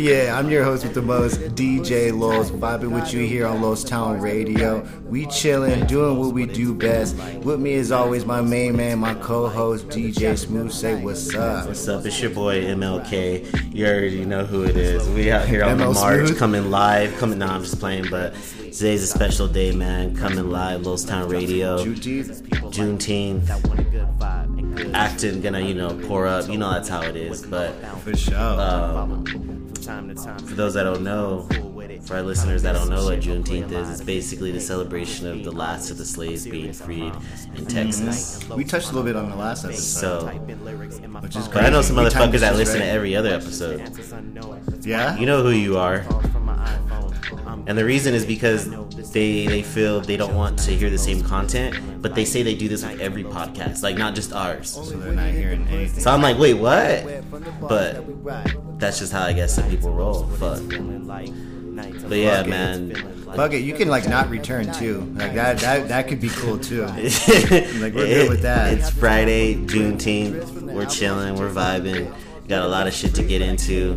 yeah, I'm your host with the most, DJ Los, vibing with you here on Los Town Radio. We chilling, doing what we do best. With me as always, my main man, my co-host DJ Smooth. Say what's up? What's up? It's your boy MLK. You already know who it is. We out here on ML the march, Smooth? coming live. Coming, nah, I'm just playing, but today's a special day, man. Coming live, Los Town Radio. Juneteenth. Juneteenth. Acting, gonna you know pour up. You know that's how it is. But For sure. um, for those that don't know, for our listeners that don't know what Juneteenth is, it's basically the celebration of the last of the slaves being freed in mm. Texas. we touched a little bit on the last episode, So, which is crazy. but I know some We timed motherfuckers that this listen to every other episode. Yeah. You know who you are. And the reason is because they they feel they don't want to hear the same content, but they say they do this with every podcast, like not just ours. so they're not hearing anything. So I'm like, wait, what? But that's just how I guess some people roll. Fuck. But yeah, man. Fuck it, you can like not return too. Like that, that, that could be cool too. Like, we're good with that. It's Friday, Juneteenth. We're chilling, we're vibing. Got a lot of shit to get into.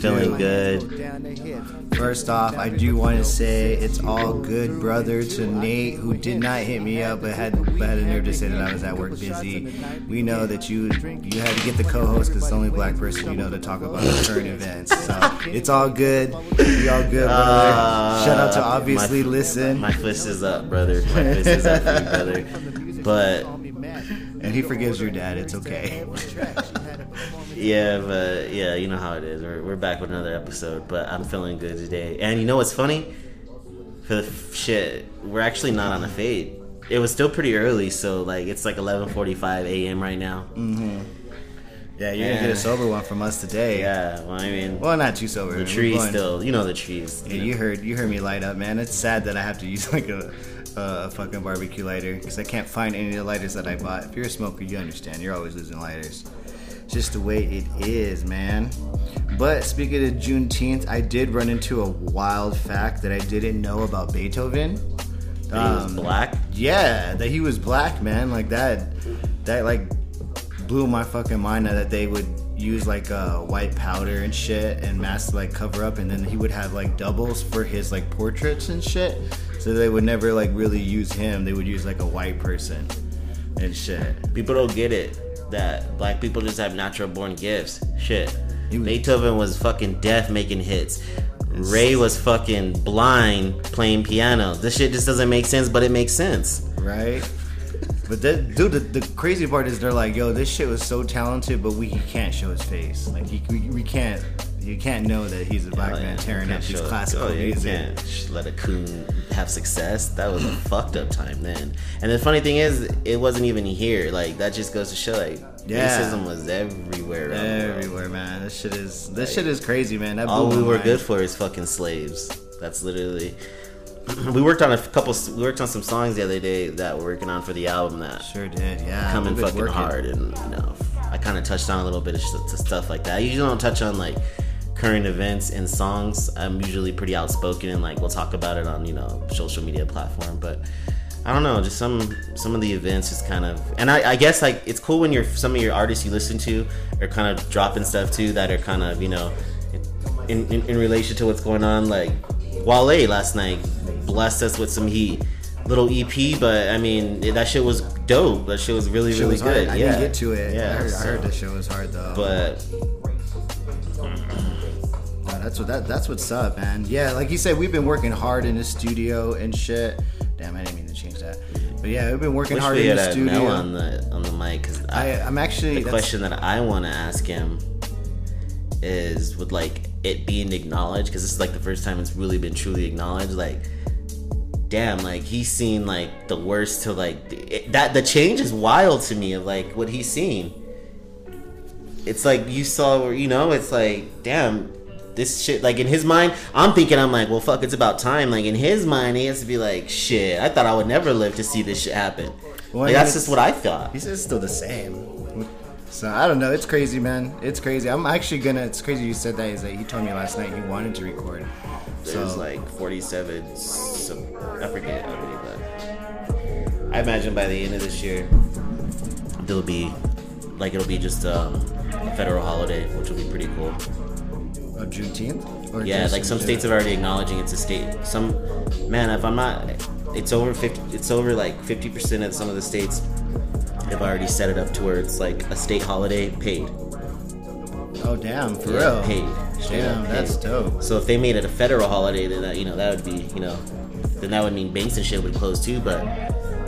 Feeling good. First off, I do want to say it's all good, brother, to Nate who did not hit me up but had but had the nerve to say that I was at work busy. We know that you you had to get the co-host because it's the only black person you know to talk about the current events. So it's all good. We all good, brother. Uh, Shout out to obviously my- listen. My fist is up, brother. My fist is up you, brother. But and he forgives your dad. It's okay. yeah, but yeah, you know how it is. We're, we're back with another episode, but I'm feeling good today. And you know what's funny? For the f- shit, we're actually not on a fade. It was still pretty early, so like it's like 11:45 a.m. right now. Mm-hmm. Yeah, you're gonna get a sober one from us today. Yeah, well, I mean, Well, not too sober. the trees still, you know, the trees. Yeah, you heard you heard me light up, man. It's sad that I have to use like a a fucking barbecue lighter because I can't find any of the lighters that I bought. If you're a smoker, you understand. You're always losing lighters. Just the way it is, man. But speaking of Juneteenth, I did run into a wild fact that I didn't know about Beethoven. He was Um, black. Yeah, that he was black, man. Like that, that like blew my fucking mind that they would use like uh, white powder and shit and mask like cover up, and then he would have like doubles for his like portraits and shit. So they would never like really use him. They would use like a white person and shit. People don't get it that black people just have natural born gifts. Shit. Beethoven was fucking deaf making hits. Ray was fucking blind playing piano. This shit just doesn't make sense, but it makes sense. right? But that, dude, the, the crazy part is they're like, yo, this shit was so talented, but we he can't show his face. Like, he, we, we can't, you can't know that he's a black Oh, man yeah. tearing up these classical Oh, yeah, you can't let a coon have success. That was a fucked up time then. And the funny thing is, it wasn't even here. Like that just goes to show, like Yeah. racism was everywhere. Everywhere, man. This shit is this shit is crazy, man. That All we were mind. good for is fucking slaves. That's literally. we worked on a couple. We worked on some songs the other day that we're working on for the album that Sure did, yeah. coming fucking working. hard, and you know, I kind of touched on a little bit of st- stuff like that. I usually don't touch on like current events and songs. I'm usually pretty outspoken and like we'll talk about it on you know social media platform, but. I don't know, just some some of the events is kind of, and I, I guess like it's cool when you're some of your artists you listen to are kind of dropping stuff too that are kind of you know in, in, in relation to what's going on. Like Wale last night blessed us with some heat, little EP, but I mean that shit was dope. That shit was really really was good. I yeah. didn't get to it. Yeah, I heard, I heard the show was hard though. but that's what that that's what's up, man. Yeah, like you said, we've been working hard in the studio and shit. Damn, I didn't mean to change that. But yeah, we've been working wish hard we in the studio. On the on the mic because I, I'm actually the question that I want to ask him is with like it being acknowledged because this is like the first time it's really been truly acknowledged. Like, damn, like he's seen like the worst to like it, that. The change is wild to me of like what he's seen. It's like you saw, you know, it's like damn. This shit, like in his mind, I'm thinking, I'm like, well, fuck, it's about time. Like in his mind, he has to be like, shit, I thought I would never live to see this shit happen. Well, like that's just what I thought. he's it's still the same. So I don't know. It's crazy, man. It's crazy. I'm actually gonna. It's crazy you said that. Is that he told me last night he wanted to record. There's So like 47, some, I forget how many, but I imagine by the end of this year, there'll be like it'll be just um, a federal holiday, which will be pretty cool. Of Juneteenth? Or Yeah, like some states are already acknowledging it's a state. Some man, if I'm not, it's over fifty. It's over like fifty percent of some of the states have already set it up to where it's like a state holiday paid. Oh, damn, for Yeah, real? paid. Straight Damn, up that's dope. So if they made it a federal holiday, then that you know that would be you know, then that would mean banks and shit would close too. But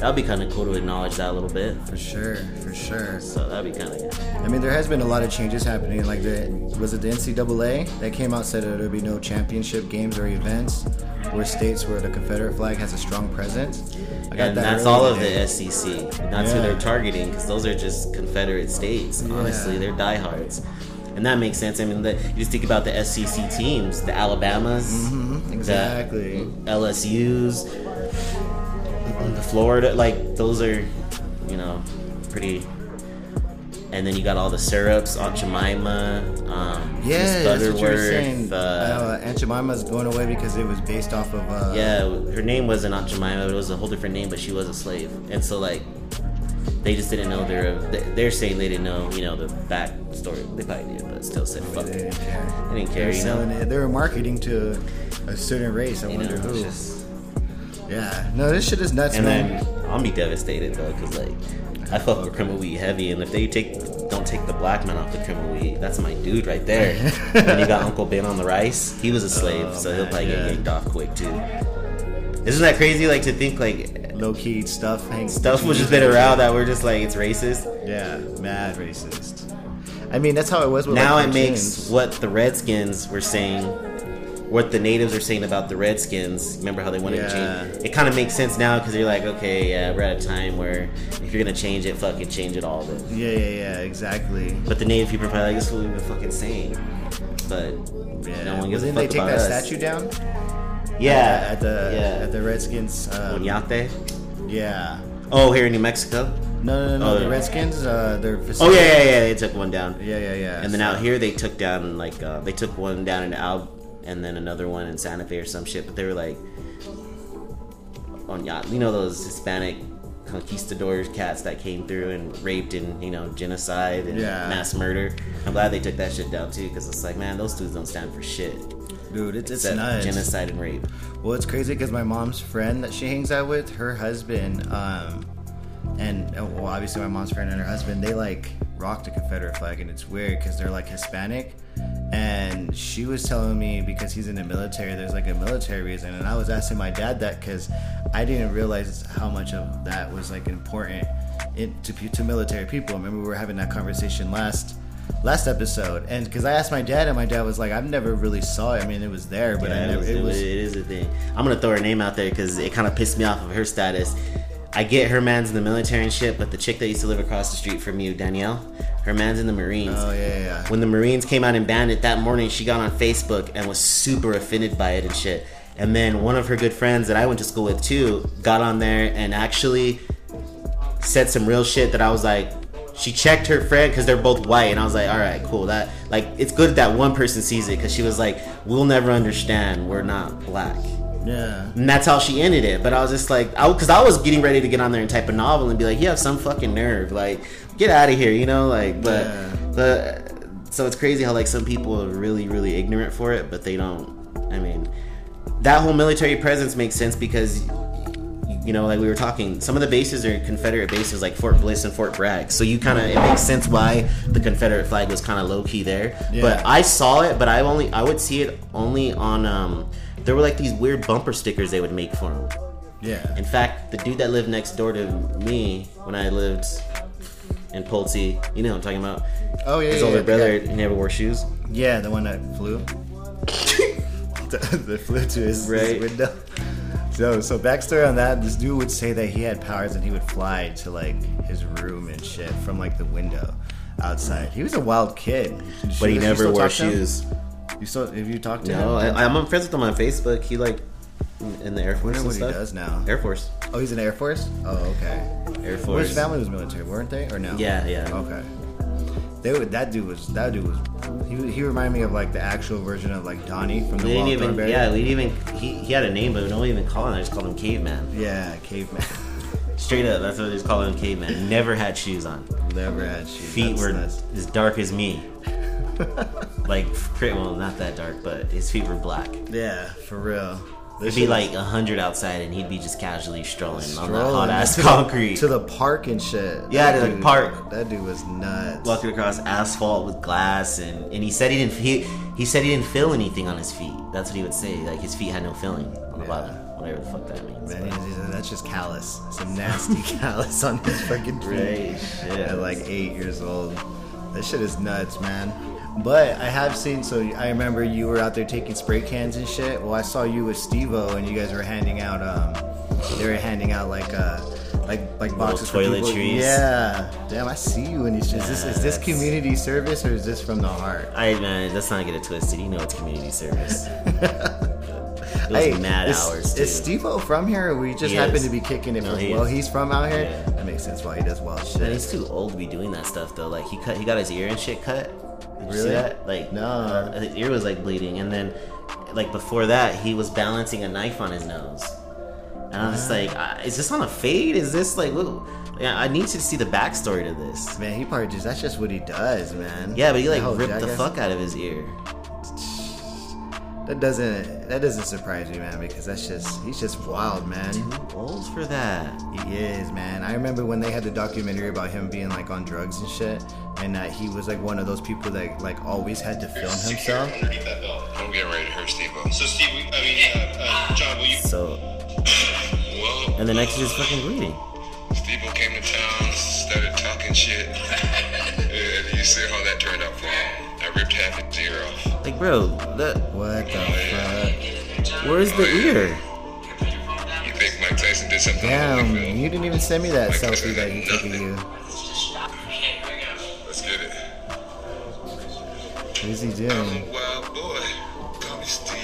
that would be kind of cool to acknowledge that a little bit. For sure, for sure. So that'd be kind of I mean, there has been a lot of changes happening. Like, the was it the NCAA that came out said that there'd be no championship games or events where states where the Confederate flag has a strong presence. I and that's all of the SEC. And that's who they're targeting because those are just Confederate states. Honestly, Yeah. they're diehards, and that makes sense. I mean, the, you just think about the SEC teams, the Alabamas, Mhm, exactly. the LSU's, the Florida. Like those are, you know, pretty. And then you got all the syrups, Aunt Jemima, um, Yeah, that's what you were saying. Uh, Uh, Aunt Jemima's going away because it was based off of. Uh, yeah, her name wasn't Aunt Jemima. It was a whole different name, but she was a slave. And so, like, they just didn't know their. They're saying they didn't know, you know, the back story. They probably did, but still said fuck. They They didn't care. didn't They care, were you know. it. They were marketing to a certain race. I You know, wonder it's who. just- Yeah. No, this shit is nuts, man. and man. then I'll be devastated though, cause like I fuck with Cream of Wheat heavy, and if they take don't take the black man off the Cream of Wheat, that's my dude right there. and you got Uncle Ben on the rice. He was a slave, Oh, so he'll probably yeah. get yanked off quick too. Isn't that crazy? Like to think like Low key stuff. Hangs stuff was just been around that we're just like it's racist. Yeah, mad racist. I mean, that's how it was with now it makes what the Redskins were saying, what the natives are saying about the Redskins. Remember how they wanted Yeah. to change? It kind of makes sense now because you're like, okay, yeah, we're at a time where if you're gonna change it, fucking change it all. Then. Yeah, yeah, yeah, exactly. But the native people are probably like, this is what we've been fucking saying. But Yeah. no one well, gives a didn't fuck they take that us. statue down? Yeah, At the yeah. at the Redskins. Um, yeah. Oh, here in New Mexico. No, no, no, no. Oh, the. Redskins. Uh, their Oh yeah, yeah, yeah. They took one down. yeah, yeah, yeah. And then So- out here they took down like uh, they took one down in Al and then another one in Santa Fe or some shit. But they were like on yacht. You know those Hispanic conquistadors cats that came through and raped and you know genocide and Yeah. mass murder. I'm glad they took that shit down too because it's like man, those dudes don't stand for shit. dude, it's it's nuts. genocide and rape. Well, it's crazy because my mom's friend that she hangs out with, her husband, um, and uh, well, obviously my mom's friend and her husband, they like rock the Confederate flag, and it's weird because they're like Hispanic. And she was telling me because he's in the military, there's like a military reason, and I was asking my dad that because I didn't realize how much of that was like important in, to to military people. I remember we were having that conversation last last episode, and because I asked my dad, and my dad was like, "I've never really saw it. I mean, it was there, but Yeah, I it, never." was, it it, was it is a thing. I'm gonna throw her name out there because it kind of pissed me off of her status. I get her man's in the military and shit, but the chick that used to live across the street from you, Danielle, her man's in the Marines. Oh yeah, yeah. When the Marines came out and banned it that morning, she got on Facebook and was super offended by it and shit. And then one of her good friends that I went to school with too got on there and actually said some real shit that I was like, she checked her friend because they're both white, and I was like, all right, cool. That like it's good that one person sees it because she was like, we'll never understand. We're not black. Yeah. And that's how she ended it. But I was just like, because I, was getting ready to get on there and type a novel and be like, you have some fucking nerve. Like, get out of here, you know? Like, but, Yeah. but, so it's crazy how, like, some people are really, really ignorant for it, but they don't. I mean, that whole military presence makes sense because, you know, like we were talking, some of the bases are Confederate bases, like Fort Bliss and Fort Bragg. So you kind of, it makes sense why the Confederate flag was kind of low key there. Yeah. But I saw it, but I only, I would see it only on, um, there were like these weird bumper stickers they would make for them. Yeah. In fact, the dude that lived next door to me when I lived in Pulte, you know what I'm talking about? Oh yeah. His yeah, older yeah, brother Yeah, he never wore shoes. yeah, the one that flew. that flew to his, his window. So, so backstory on that: this dude would say that he had powers and he would fly to like his room and shit from like the window outside. He was a wild kid, But he never wore shoes. him? You still, have you talked to No, him? I, I'm friends with him on Facebook. He like in the Air I Force wonder and what he stuff. does now. Air Force. Oh, he's in the Air Force. Oh, okay. Air Well, Force. his family was military, weren't they, or no? Yeah, yeah. Okay. They would, that dude was that dude was he, he reminded me of like the actual version of like Donnie from the We didn't even. Yeah, we didn't even. He, he had a name, but we don't even call him. I just called him Caveman. Yeah, caveman. Straight up, that's what they call him caveman. Never had shoes on. Never had shoes. Feet That's were nuts. as dark as me. like, well, not that dark, but his feet were black. Yeah, for real. It'd be like a hundred outside, and he'd be just casually strolling, on that hot ass concrete, to the park and shit. Yeah, That to the dude- park. That dude was nuts. walking across asphalt with glass, and, and he said he didn't he, he said he didn't feel anything on his feet. That's what he would say. Like his feet had no feeling on the Yeah. bottom, whatever the fuck that means. Man, but- he's- he's- that's just callus. Some nasty callus on his fucking feet. Right, shit. At like eight years old. That shit is nuts, man. But I have seen, so I remember you were out there taking spray cans and shit. Well, I saw you with Steve-O and you guys were handing out, um, they were handing out like, uh, like, like boxes toiletries. Yeah. Damn, I see you in these shit. Is this, is this community service or is this from the heart? I man, let's not get it twisted. You know it's community service. It was Hey, mad is, hours too. Is Steve-O from here or we just He happen is. to be kicking it No, he well, is. he's from out here? Yeah. That makes sense why he does wild shit. Man, he's too old to be doing that stuff though. Like he cut, he got his ear and shit cut. Did you see Really? that? Like No. uh, his ear was like bleeding, and then like before that, he was balancing a knife on his nose. And I'm just like, uh, is this on a fade? Is this like, look, yeah, I need to see the backstory to this. Man, he probably just, that's just what he does, man. Yeah, but he like ripped the fuck out of his ear. That doesn't, that doesn't surprise me, man, because that's just, he's just wild, man. Too old for that. He is, man. I remember when they had the documentary about him being like on drugs and shit, and that he was like one of those people that like always had to film himself. that belt. I'm getting ready to hurt Steve. So Steve, we- I mean, uh, uh, John, will you? So, Well, and the next is fucking bleeding. Steve came to town, started talking shit. and you see how that turned out for him. I ripped half his ear off. Like, bro, that What the fuck? where's the ear? You think Mike Tyson did something? Damn, Holyfield? you didn't even send me that selfie that he took of you. Let's get it. What is he doing? I'm a wild boy. Call me Steve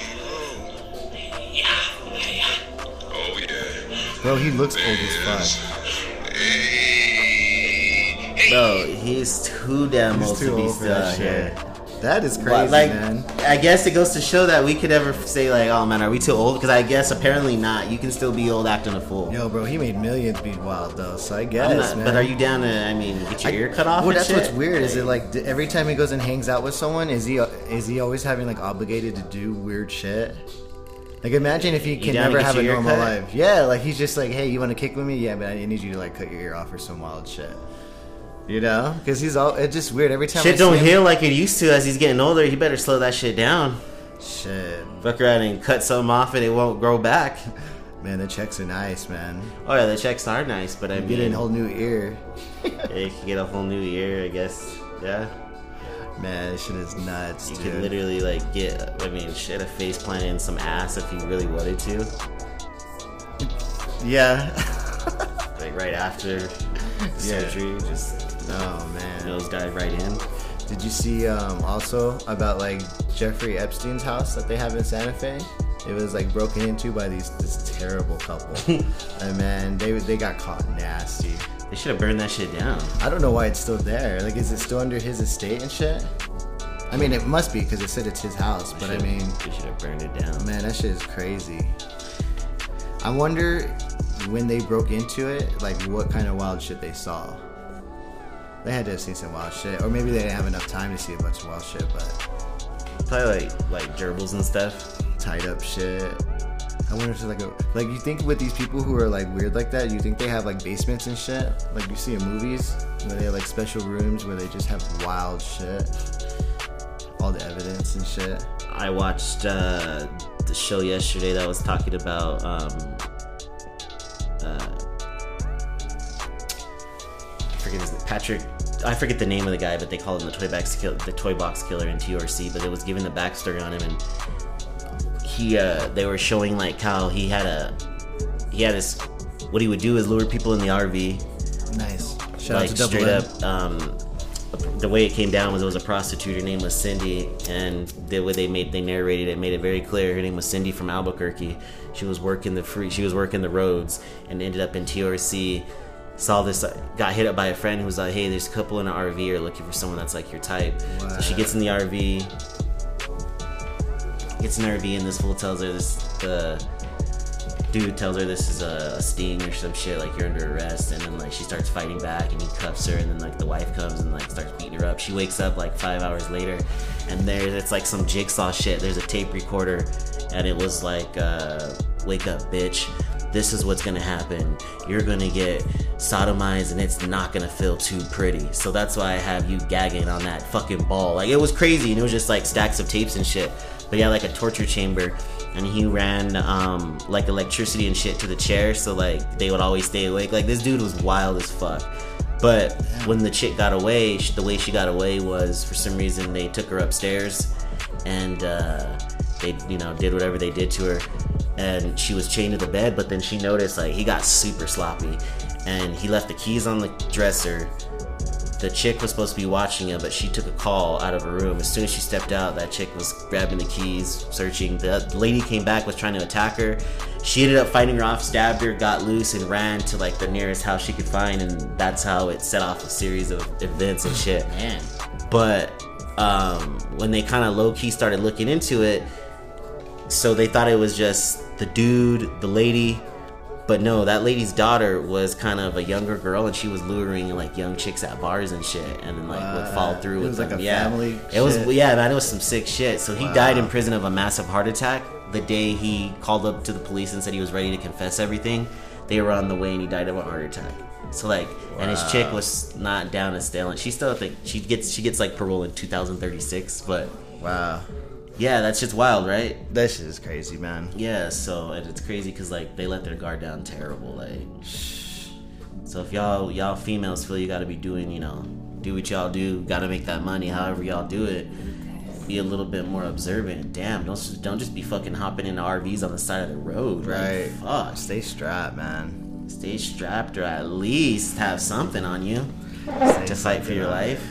Oh yeah. Bro, he looks old as Yes. fuck. Hey. Hey. Bro, he's too damn old He's to be old still out here. That is crazy, But, like, man. I guess it goes to show that we could ever say like, oh man, are we too old? Because I guess apparently not. You can still be old acting a fool. Yo, bro, he made millions be wild though, so I guess, not- man. but are you down to? I mean, get your I- ear cut off? Well, that's shit? what's weird. Is it like every time he goes and hangs out with someone, is he is he always having like obligated to do weird shit? Like imagine if he can never have a normal life. Yeah, like he's just like, hey, you want to kick with me? Yeah, but I need you to like cut your ear off or some wild shit. You know, because he's all it's just weird every time. Shit I don't see him- heal like it used to as he's getting older. He better slow that shit down. Shit, Fuck around and cut something off and it won't grow back. man, the checks are nice, man. Oh yeah, the checks are nice, but I You mean, get a whole new ear, yeah, you can get a whole new ear, I guess. Yeah, man. This shit is nuts, you dude. could literally like get. I mean, shit, a face plant and some ass if you really wanted to. yeah. Like right after Yeah. surgery, just oh man. nose dive right in. Did you see um, also about like Jeffrey Epstein's house that they have in Santa Fe? It was like broken into by these this terrible couple, and man, they they got caught nasty. They should have burned that shit down. I don't know why it's still there. Like, is it still under his estate and shit? I mean, it must be because it said it's his house. But I mean, they should have burned it down. man, that shit is crazy. I wonder when they broke into it, like what kind of wild shit they saw. They had to have seen some wild shit, or maybe they didn't have enough time to see a bunch of wild shit, but Probably like like gerbils and stuff. tied up shit. I wonder if it's like a like you think with these people who are like weird like that, you think they have like basements and shit, like you see in movies where they have like special rooms where they just have wild shit, all the evidence and shit. I watched uh, the show yesterday that was talking about um, uh, forget his Patrick. I forget the name of the guy, but they call him the toy box kill, the toy box killer in TRC. But it was giving the backstory on him, and he uh, they were showing like how he had a he had this. What he would do is lure people in the RV, Nice. Shout like out to straight up. Um, the way it came down was it was a prostitute. Her name was Cindy, and the way they made they narrated it made it very clear. Her name was Cindy from Albuquerque. She was working the free. She was working the roads and ended up in TRC. Saw this, uh, got hit up by a friend who was like, "Hey, there's a couple in an RV are looking for someone that's like your type." So she gets in the RV, gets in the RV, and this fool tells her this the dude tells her this is a, a sting or some shit, like you're under arrest, and then like she starts fighting back, and he cuffs her, and then like the wife comes and like starts beating her up. She wakes up like five hours later, and there it's like some jigsaw shit. There's a tape recorder, and it was like, uh, "Wake up, bitch." This is what's gonna happen. You're gonna get sodomized and it's not gonna feel too pretty. So that's why I have you gagging on that fucking ball. Like it was crazy and it was just like stacks of tapes and shit. But yeah, like a torture chamber and he ran um, like electricity and shit to the chair so like they would always stay awake like this dude was wild as fuck but when the chick got away the way she got away was for some reason they took her upstairs and uh, they you know did whatever they did to her and she was chained to the bed but then she noticed like he got super sloppy and he left the keys on the dresser the chick was supposed to be watching him, but she took a call out of her room. As soon as she stepped out, that chick was grabbing the keys, searching. The lady came back, was trying to attack her. She ended up fighting her off, stabbed her, got loose, and ran to like the nearest house she could find, and that's how it set off a series of events and shit. Man. But um, when they kind of low key started looking into it, so they thought it was just the dude, the lady, but no, that lady's daughter was kind of a younger girl, and she was luring like young chicks at bars and shit, and then like would fall through It with was like them. a yeah, family it was yeah, man, it was some sick shit. So he Wow. died in prison of a massive heart attack. The day he called up to the police and said he was ready to confess everything, they were on the way, and he died of a heart attack. So like, and his chick was not down to stay on. She still think she gets she gets like parole in 2036, but Wow. Yeah, that's just wild, right? That shit is crazy, man. Yeah, so and it's crazy because like they let their guard down terrible. Like, so if y'all y'all females feel you got to be doing, you know, do what y'all do, got to make that money. However y'all do it, be a little bit more observant. Damn, don't just, don't just be fucking hopping into RVs on the side of the road. like, Right. fuck. Stay strapped, man. Stay strapped or at least have something on you Stay to fight for your life.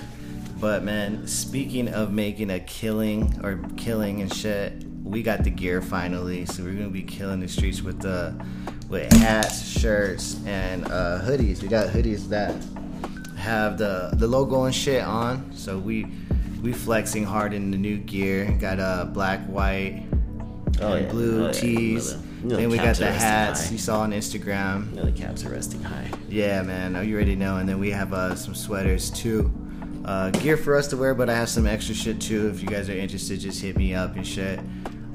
But man, speaking of making a killing or killing and shit, we got the gear finally. So we're gonna be killing the streets with the with hats, shirts, and uh, hoodies. We got hoodies that have the the logo and shit on. So we we flexing hard in the new gear. Got uh black, white, Oh, and yeah. blue Oh, yeah. tees. The- you know then we got the hats high. you saw on Instagram. You know the caps are resting high. Yeah, man. Oh, you already know. And then we have uh, some sweaters too. Uh, gear for us to wear, but I have some extra shit too. If you guys are interested, just hit me up and shit.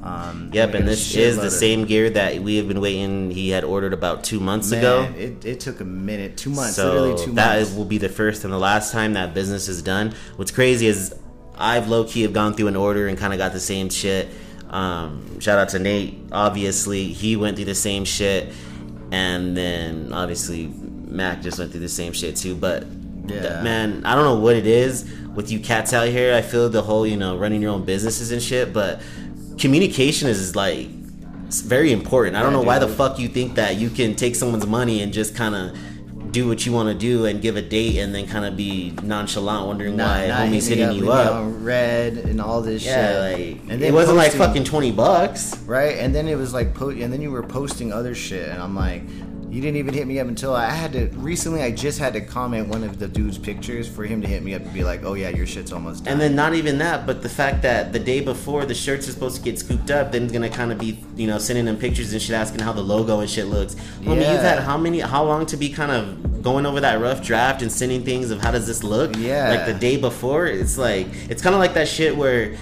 Um, Yep, and this is the same gear that we have been waiting. He had ordered about two months Man, ago. It, it took a minute, two months, so literally two that months. is, will be the first and the last time that business is done. What's crazy is I've low key have gone through an order and kind of got the same shit. Um, shout out to Nate. Obviously, he went through the same shit, and then obviously Mac just went through the same shit too. But Yeah. man, I don't know what it is with you cats out here. I feel the whole you know running your own businesses and shit, but communication is like it's very important. I don't Yeah, know why the fuck you think that you can take someone's money and just kind of do what you want to do and give a date and then kind of be nonchalant, wondering why homie's hitting you up. red and all this Yeah, shit. like and it wasn't like fucking twenty bucks. right. And then it was like, po- and then you were posting other shit, and I'm like, you didn't even hit me up until I had to. Recently, I just had to comment one of the dude's pictures for him to hit me up and be like, oh yeah, your shit's almost done. And then not even that, but the fact that the day before the shirts are supposed to get scooped up, then gonna kind of be, you know, sending them pictures and shit, asking how the logo and shit looks. Homie, Yeah. you've had how many, how long to be kind of going over that rough draft and sending things of how does this look? Yeah. Like the day before, it's like it's kind of like that shit where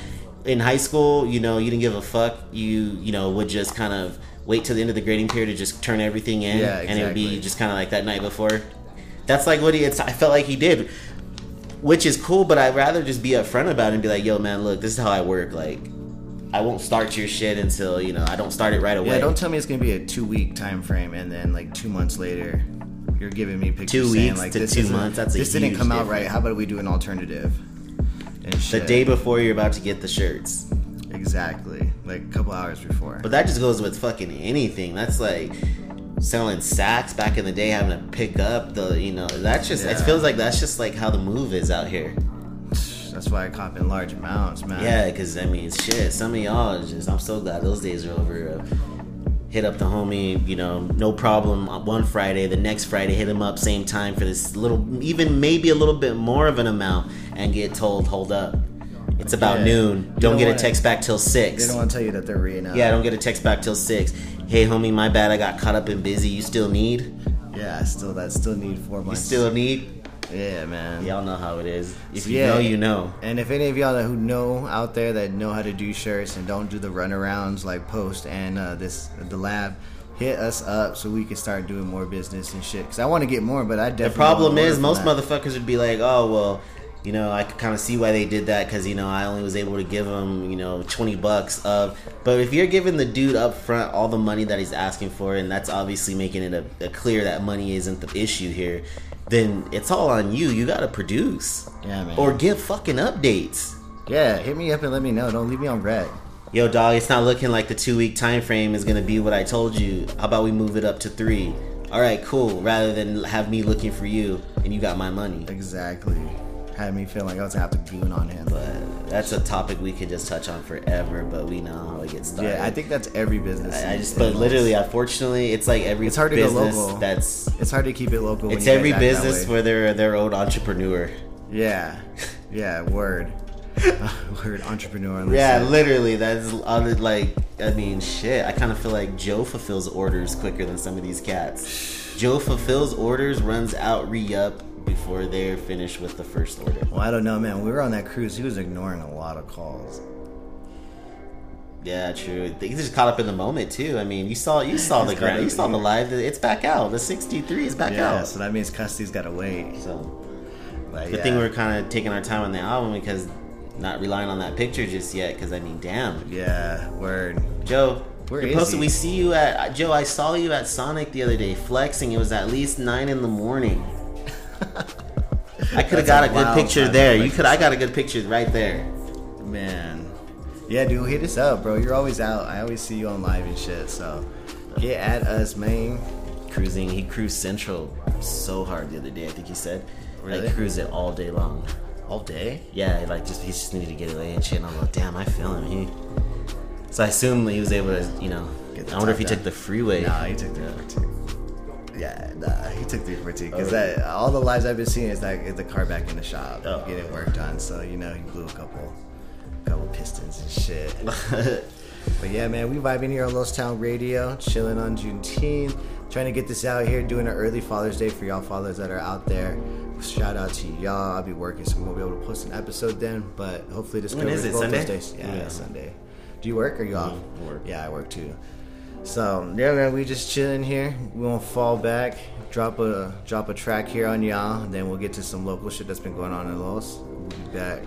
in high school, you know, you didn't give a fuck. You, you know, would just kind of wait till the end of the grading period to just turn everything in, Yeah, and it would be just kind of like that night before. That's like what he. It's, I felt like he did which is cool, but I'd rather just be upfront about it and be like, "Yo, man, look, this is how I work. Like, I won't start your shit until you know I don't start it right away. Yeah, don't tell me it's gonna be a two week time frame, and then like two months later, you're giving me pictures Two saying weeks like to this two months, that's a this didn't come out right. How about we do an alternative? And the day before you're about to get the shirts. exactly, like a couple hours before. But that just goes with fucking anything. That's like selling sacks back in the day, having to pick up the, you know, that's just. It feels like that's just like how the move is out here. That's why I cop in large amounts, man. Yeah, because I mean, shit. Some of y'all just. I'm so glad those days are over. Hit up the homie, you know, no problem. uh, One Friday, the next Friday, hit him up same time for this little, even maybe a little bit more of an amount, and get told, hold up, It's about Yeah. noon. Don't don't get a text back till six. They don't want to tell you that they're reading out. Yeah, don't get a text back till six. Hey, homie, my bad. I got caught up and busy. You still need? Yeah, I still that still need four months. You still need? Yeah, man. Y'all know how it is. If you Yeah. know, you know. And if any of y'all that who know out there that know how to do shirts and don't do the runarounds like Post and uh, this the lab, hit us up so we can start doing more business and shit. Cause I want to get more, but I definitely The problem is most that. motherfuckers would be like, oh well, you know, I could kind of see why they did that because you know I only was able to give him you know twenty bucks of. But if you're giving the dude up front all the money that he's asking for, and that's obviously making it a, a clear that money isn't the issue here, then it's all on you. You gotta produce. Yeah, man. Or give fucking updates. Yeah, hit me up and let me know. Don't leave me on red. Yo, dog, it's not looking like the two week time frame is gonna be what I told you. How about we move it up to three? All right, cool. Rather than have me looking for you and you got my money. Exactly. Had me feeling like I was gonna have to goon on him. But that's a topic we could just touch on forever. But we know how it gets started. yeah, I think that's every business. I, I just, but literally, unfortunately, it's like every It's hard to go business local. that's. it's hard to keep it local. It's every business where they're their own entrepreneur. Yeah, yeah. Word, uh, word. Entrepreneur. Yeah, side. literally. That's other like. I mean, shit. I kind of feel like Joe fulfills orders quicker than some of these cats. Joe fulfills orders, runs out, re up before they're finished with the first order. Well, I don't know, man. We were on that cruise. He was ignoring a lot of calls. Yeah, true. He's just caught up in the moment too. I mean, you saw you saw the ground, you saw the live. It's back out. The sixty three is back out. Yeah, out. so that means custody's got to wait. So But good yeah. thing we're kind of taking our time on the album because not relying on that picture just yet. Because I mean, damn, Yeah, word. Joe. Where you is posted, we see you at Joe. I saw you at Sonic the other day flexing. It was at least nine in the morning. I could have got a good picture there. You could. I got a good picture right there. Man. Yeah, dude, hit us up, bro. You're always out. I always see you on live and shit. So get at us, man. Cruising. He cruised Central so hard the other day. I think he said. Really? Like cruised it all day long. All day? Yeah, like just he just needed to get away and shit. And I'm like, damn, I feel him. He. So I assume he was able to, you know. I wonder if he took the freeway. Nah, he took the two. Yeah, nah, he took the for two. Because Oh. that all the lives I've been seeing is like is the car back in the shop Oh. getting work done. So you know he blew a couple, couple pistons and shit. But yeah, man, we vibing here on Los Town Radio, chilling on Juneteenth, trying to get this out here, doing an early Father's Day for y'all fathers that are out there. Shout out to y'all. I'll be working, so we won't be able to post an episode then. But hopefully this When is it, both Sunday? those days. Yeah, Yeah. Sunday. Do you work or you mm, off? I work. Yeah, I work too. So yeah, man, we just chilling here. We won't fall back. Drop a drop a track here on y'all. Then we'll get to some local shit that's been going on in Los. We'll be back.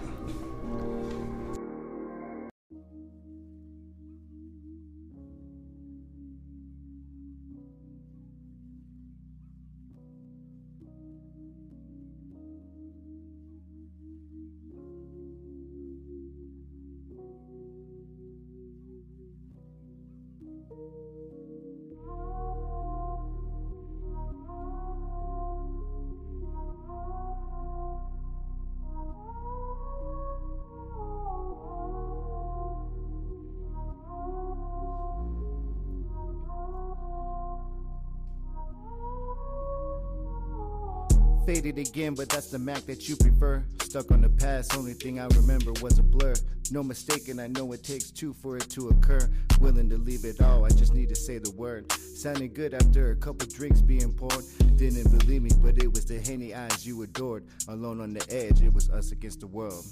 Faded again, but that's the Mac that you prefer. Stuck on the past, only thing I remember was a blur. No mistaking, I know it takes two for it to occur. Willing to leave it all, I just need to say the word. Sounding good after a couple drinks being poured. Didn't believe me, but it was the henny eyes you adored. Alone on the edge, it was us against the world.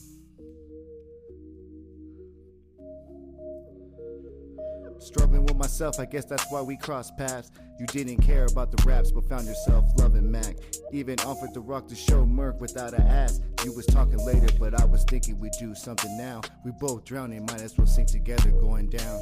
Struggling with myself, I guess that's why we crossed paths. You didn't care about the raps, but found yourself loving Mac. Even offered to rock the show Merc without a ass. You was talking later, but I was thinking we'd do something now. We both drowning, might as well sink together going down.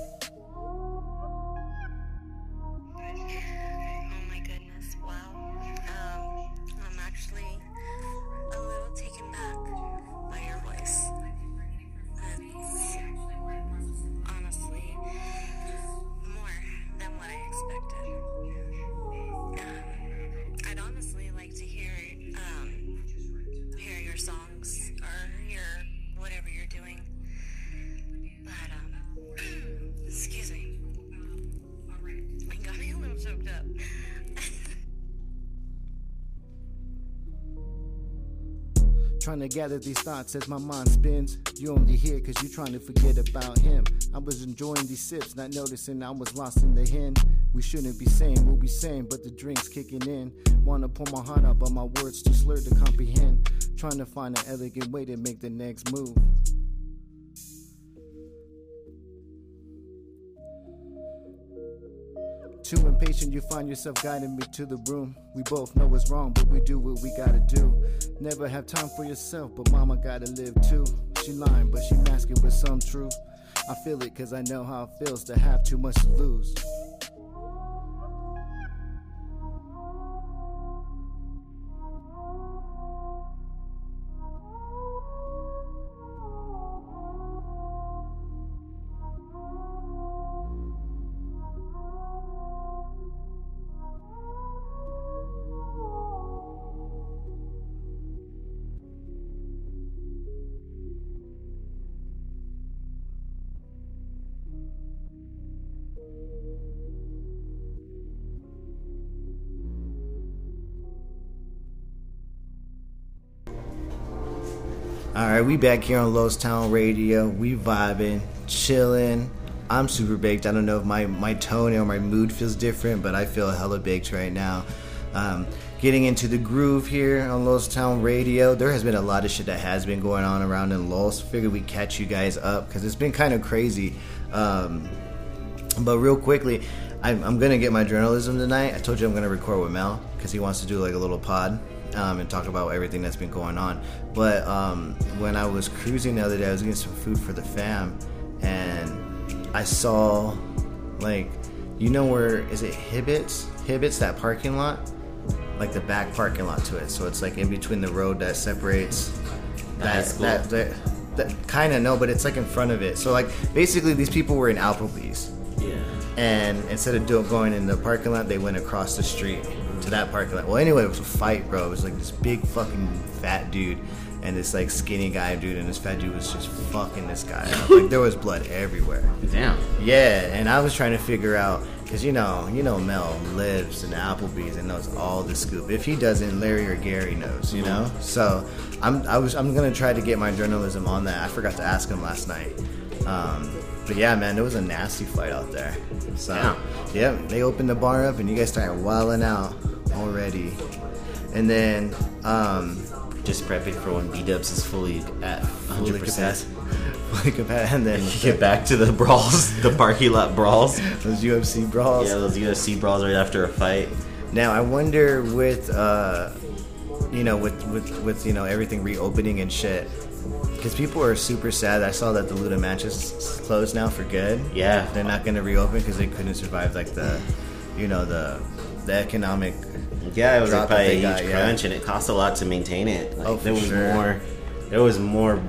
Gather these thoughts as my mind spins. You only here cause you trying to forget about him. I was enjoying these sips, not noticing I was lost in the hen. We shouldn't be saying what we saying, but the drink's kicking in. Wanna pour my heart out, but my words too slurred to comprehend. Trying to find an elegant way to make the next move. Too impatient, you find yourself guiding me to the room. We both know what's wrong, but we do what we gotta do. Never have time for yourself, but mama gotta live too. She lying, but she masking with some truth. I feel it cause I know how it feels to have too much to lose. Right, we back here on Los Town Radio. We vibing, chilling. I'm super baked. I don't know if my my tone or my mood feels different, but I feel hella baked right now. Um, getting into the groove here on Los Town Radio. There has been a lot of shit that has been going on around in Lowell's. Figured we catch you guys up because it's been kind of crazy. Um, but real quickly, I'm, I'm gonna get my journalism tonight. I told you I'm gonna record with Mel because he wants to do like a little pod um, and talk about everything that's been going on. But um, when I was cruising the other day, I was getting some food for the fam, and I saw like, you know where is it Hibbits? Hibbits that parking lot, like the back parking lot to it. So it's like in between the road that separates that that, that, that kind of no, but it's like in front of it. So like basically these people were in Applebee's Yeah. and instead of do- going in the parking lot, they went across the street to that parking lot. Well, anyway, it was a fight, bro. It was like this big fucking fat dude and this like skinny guy dude, and this fat dude was just fucking this guy. up. like there was blood everywhere. Damn. Yeah, and I was trying to figure out because you know, you know, Mel lives in Applebee's and knows all the scoop. If he doesn't, Larry or Gary knows. You know, so I'm I was I'm gonna try to get my journalism on that. I forgot to ask him last night. Um, but yeah, man, it was a nasty fight out there. So Yeah. yeah, they opened the bar up and you guys started wilding out already. And then um, Just prepping for when B Dubs is fully at 100. percent fully compa- and then you Get back to the brawls, the parking lot brawls. those UFC brawls. Yeah, those UFC brawls right after a fight. Now I wonder with uh, you know with with with you know everything reopening and shit, because people are super sad. I saw that the Luda matches is closed now for good. Yeah. they're not going to reopen because they couldn't survive like the, you know the the economic. Yeah, it was like probably a huge got, yeah. crunch, and it cost a lot to maintain it. Like, Oh, for there was sure. more. There was more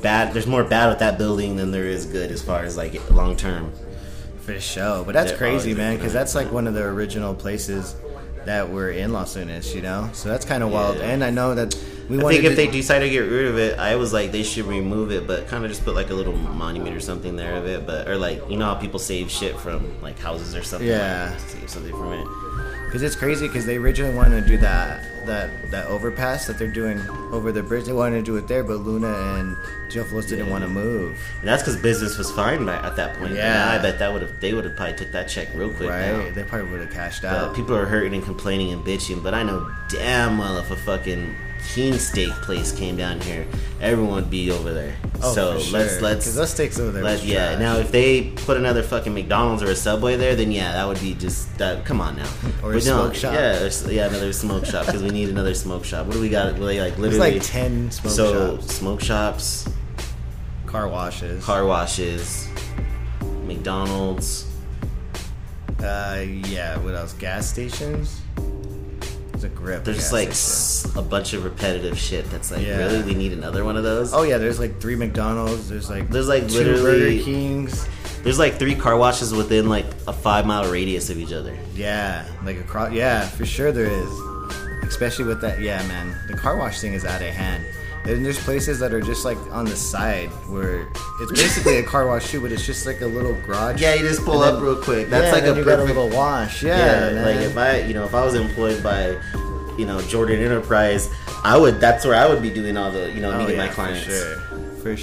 bad. There's more bad with that building than there is good as far as like long term. For sure, but that's They're crazy, man, because at that's like one of the original places that were in Las Vegas, you know. So that's kind of wild, Yeah. and I know that we I think if they decide to get rid of it, I was like they should remove it, but kind of just put like a little monument or something there of it, but or like you know how people save shit from like houses or something. Yeah. like, save something from it. Because it's crazy because they originally wanted to do that that that overpass that they're doing over the bridge. They wanted to do it there, but Luna and Joe Flows didn't Yeah. want to move. And that's because business was fine by, at that point. Yeah. I bet that would have they would have probably took that check real quick. Right? now. They probably would have cashed But out. people are hurting and complaining and bitching, but I know damn well if a fucking king steak place came down here, everyone would be over there. Oh, so for sure. let's let's 'Cause those steaks over there. let- yeah. trash. Now if they put another fucking McDonald's or a Subway there, then yeah, that would be just that. Come on now. Or a But no, smoke shop. Yeah, or yeah, another smoke shop because we need another smoke shop. What do we got? Well, like there's literally like ten smoke shops. so shops, smoke shops, car washes. car washes, McDonald's. Uh, yeah. What else? Gas stations. There's a grip. There's just like station. a bunch of repetitive shit that's like, Yeah. really, we need another one of those. Oh yeah, there's like three McDonald's. There's like There's, like, two literally- Burger Kings. There's like three car washes within like a five mile radius of each other. Yeah, like across. Yeah, for sure there is. Especially with that. Yeah, man, the car wash thing is out of hand. And there's places that are just like on the side where it's basically a car wash too, but it's just like a little garage. Yeah, you just pull And up then- real quick. That's yeah, like a got a perfect. little wash. Yeah, yeah, like if I, you know, if I was employed by, you know Jordan Enterprise, I would. That's where I would be doing all the you know Oh, meeting yeah, my clients. For sure. For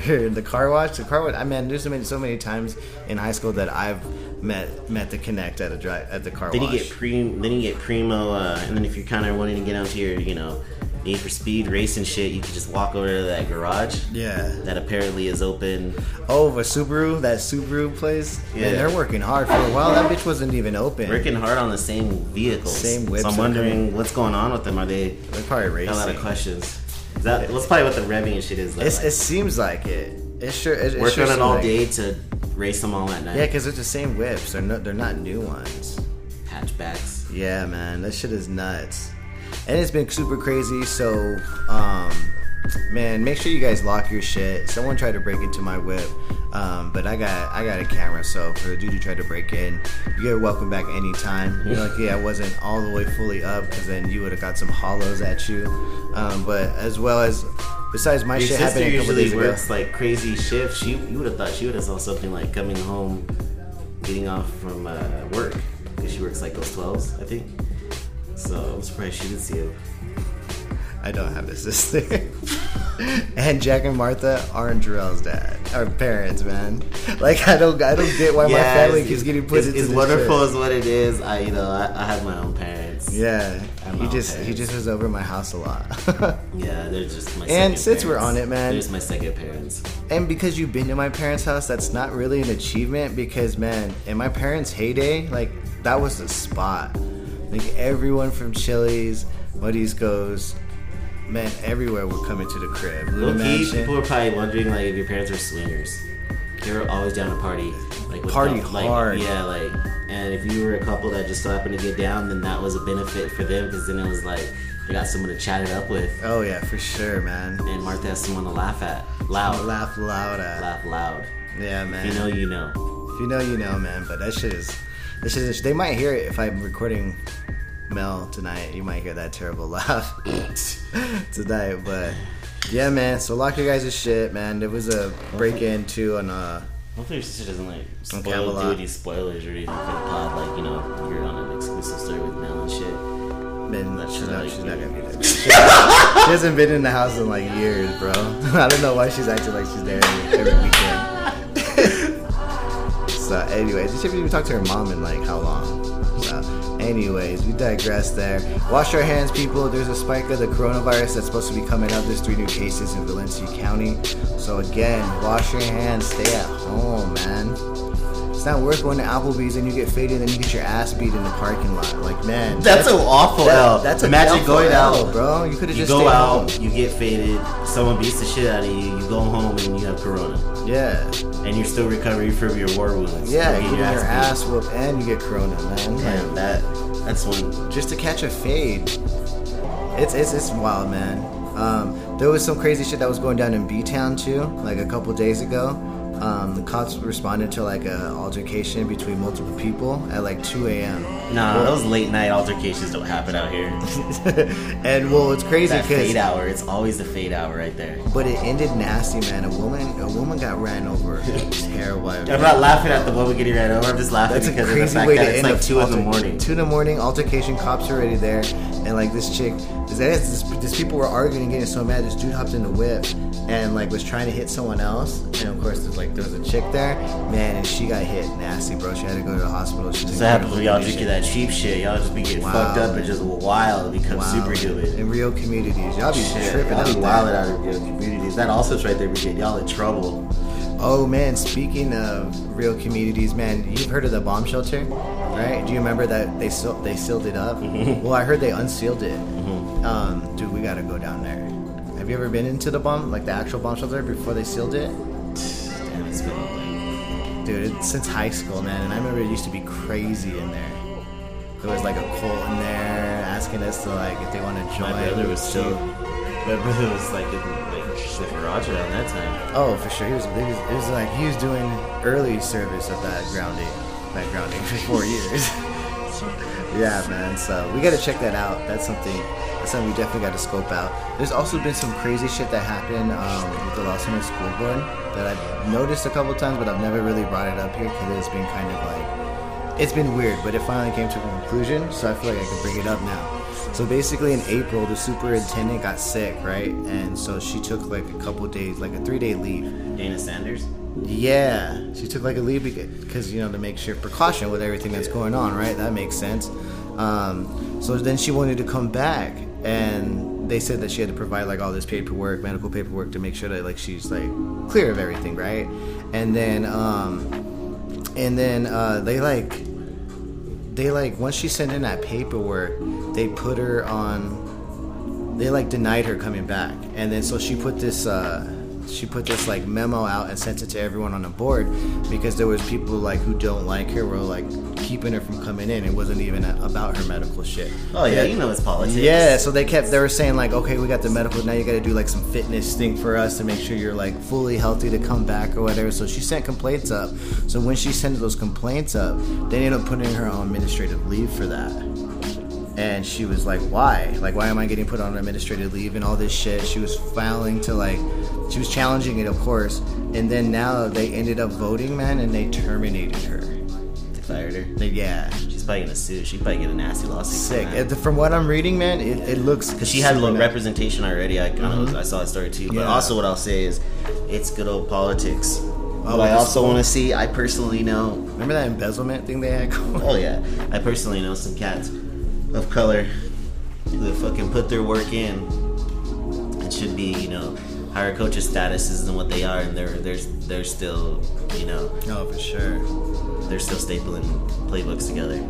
sure. the car wash, the car wash. I mean, there's so many, so many times in high school that I've met met the connect at a drive at the car Then wash. you get prim, then you get primo, uh, and then if you're kind of wanting to get onto your, you know, need for speed racing shit, you can just walk over to that garage yeah. that apparently is open. Oh, a Subaru, that Subaru place. Yeah, Yeah. they're working hard for a while. That bitch wasn't even open. Working hard on the same vehicles. Same whips So I'm wondering what's going on with them. Are they They're probably got a lot of questions? Is that that's probably what the revving and shit is. Like, it seems like it. It sure. It, it sure on it all like- day to race them all at night. Yeah, because they're the same whips. They're not. They're not new ones. hatchbacks. Yeah, man, that shit is nuts. And it's been super crazy. So, um, man, make sure you guys lock your shit. Someone tried to break into my whip, um, but I got I got a camera. So for the dude who tried to break in, you're welcome back anytime. You're like, yeah, I wasn't all the way fully up because then you would have got some hollows at you. Um, but as well as besides my Your shit sister happening a couple usually days ago. works like crazy shifts. She, you would have thought she would have saw something like coming home, getting off from uh, work because she works like those twelves, I think. So I'm surprised she didn't see it. I don't have a sister. and Jack and Martha aren't Jarrell's dad. Our parents, man. Like I don't I don't get why my family keeps getting put it's, into it's this wonderful shit. as what it is. I you know I, I have my own parents. Yeah. He just he just was over my house a lot. yeah, they're just my. And since we're on it, man- they're just my second parents. and because you've been to my parents' house, that's not really an achievement because man, in my parents' heyday, like that was the spot. Like everyone from Chili's, Muddy's Goes, man, everywhere would come into the crib. Luna Low key, Mansion. people are probably wondering like if your parents were swingers. They were always down to party, like Party cou- like, hard. Yeah, like, and if you were a couple that just so happened to get down, then that was a benefit for them because then it was like they got someone to chat it up with, Oh yeah, for sure, man. and Martha has someone to laugh at, loud, Laugh loud at. laugh loud. Yeah, man. If you know, you know. If you know, you know, man. But that shit is, shit is. They might hear it if I'm recording Mel tonight. You might hear that terrible laugh tonight. But yeah, man. So lock your guys' shit, man. It was a break in too on uh. Hopefully your sister doesn't like spoil do any spoilers or anything for the pod, like you know you're on an exclusive story with Mel and shit. That she's shit, not. like, She's not gonna be there. She, hasn't been in the house in like years, bro. I don't know why she's acting like she's there every, every weekend. So, anyways, she haven't even talked to her mom in like how long. So, anyways, we digress there. Wash your hands, people. There's a spike of the coronavirus that's supposed to be coming up. There's three new cases in Valencia County. So again, wash your hands. Stay at home, man. It's not worth going to Applebee's and you get faded and then you get your ass beat in the parking lot. Like, man, That's an awful that- L. That's a Imagine going L, out, bro. You could have just go stayed out, home. you get faded, someone beats the shit out of you, you go home and you have corona. Yeah, And you're still recovering from your war wounds. yeah. You get your beat. ass whooped and you get corona, man. Man, Like, that that's one just to catch a fade. It's it's it's wild, man. Um, there was some crazy shit that was going down in B Town too, like a couple days ago. Um, the cops responded to like a altercation between multiple people at like 2 a.m. Nah, those late night altercations don't happen out here. and well, it's crazy That fade hour, it's always the fade hour right there. but it ended nasty, man. A woman, a woman got ran over. Terrible. I'm not laughing at the woman getting ran over. I'm just laughing That's a because of the crazy fact way that to it's end like two in the morning. Two in the morning, altercation. Cops are already there, and like this chick, this, this, this people were arguing and getting so mad. This dude hopped in the whip and like was trying to hit someone else, and of course there's like there was a chick there, man, and she got hit nasty, bro. She had to go to the hospital. She's in So happens when y'all drinking condition. that cheap shit. Y'all just be getting Wow. fucked up and just wild and become Wow. superhuman. in real communities. Y'all be Shit, tripping y'all out be wilding out of your communities. That also right there getting y'all in trouble. Oh man, speaking of real communities, man, you've heard of the bomb shelter, right? Do you remember that they seal- they sealed it up? Mm-hmm. well, I heard they unsealed it. Um, dude, we gotta go down there. Have you ever been into the bomb, like the actual bomb shelter, before they sealed it? Damn, it's been like Dude, it's since high school, man, and I remember it used to be crazy in there. There was like a cult in there asking us to like if they want to join. my brother was See- still. My brother was like in like the garage around that time. Oh, for sure. He was, he was. It was like he was doing early service of that grounding, that grounding for four years. yeah, man. So we got to check that out. That's something. That's something we definitely got to scope out. There's also been some crazy shit that happened um, with the Los Angeles School Board that I've noticed a couple times, but I've never really brought it up here because it's been kind of like it's been weird. But it finally came to a conclusion, so I feel like I can bring it up now. So basically, in April, the superintendent got sick, right? And so she took like a couple days, like a three day leave. Dana Sanders. Yeah, she took like a leave because you know to make sure precaution with everything that's going on, right? That makes sense. Um, so then she wanted to come back, and they said that she had to provide like all this paperwork, medical paperwork, to make sure that like she's like clear of everything, right? And then, um, and then uh, they like, they like once she sent in that paperwork, they put her on. They like denied her coming back, and then so she put this. Uh, she put this like memo out and sent it to everyone on the board because there was people like who don't like her were like keeping her from coming in. It wasn't even about her medical shit. Oh yeah, you know it's politics. Yeah, so they kept they were saying like, okay, we got the medical. Now you got to do like some fitness thing for us to make sure you're like fully healthy to come back or whatever. So she sent complaints up. So when she sent those complaints up, they ended up putting her on administrative leave for that and she was like why like why am i getting put on administrative leave and all this shit she was filing to like she was challenging it of course and then now they ended up voting man and they terminated her They fired her. They- yeah She's probably gonna sue. She probably get a nasty lawsuit. sick from that. Uh, from what i'm reading man it, it looks Cause she had low representation already. I kind of I saw that story too. But Yeah. also, what I'll say is, it's good old politics. What with I also want to see, I personally know. remember that embezzlement thing they had going Oh yeah, I personally know some cats of color who fucking put their work in and should be, you know, higher coaches statuses than what they are, and they're they're they're still, you know, oh for sure they're still stapling playbooks together.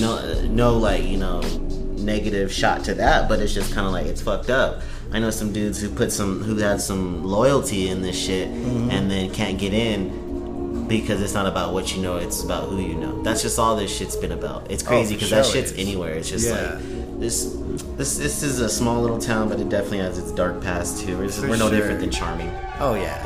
No, no, like you know, negative shot to that, but it's just kind of like it's fucked up. I know some dudes who put some who had some loyalty in this shit, mm-hmm. and then can't get in because it's not about what you know; it's about who you know. That's just all this shit's been about. It's crazy for because that sure it shit's anywhere. It's just Yeah. like this. This this is a small little town, but it definitely has its dark past too. We're, For we're no sure. different than charming. oh yeah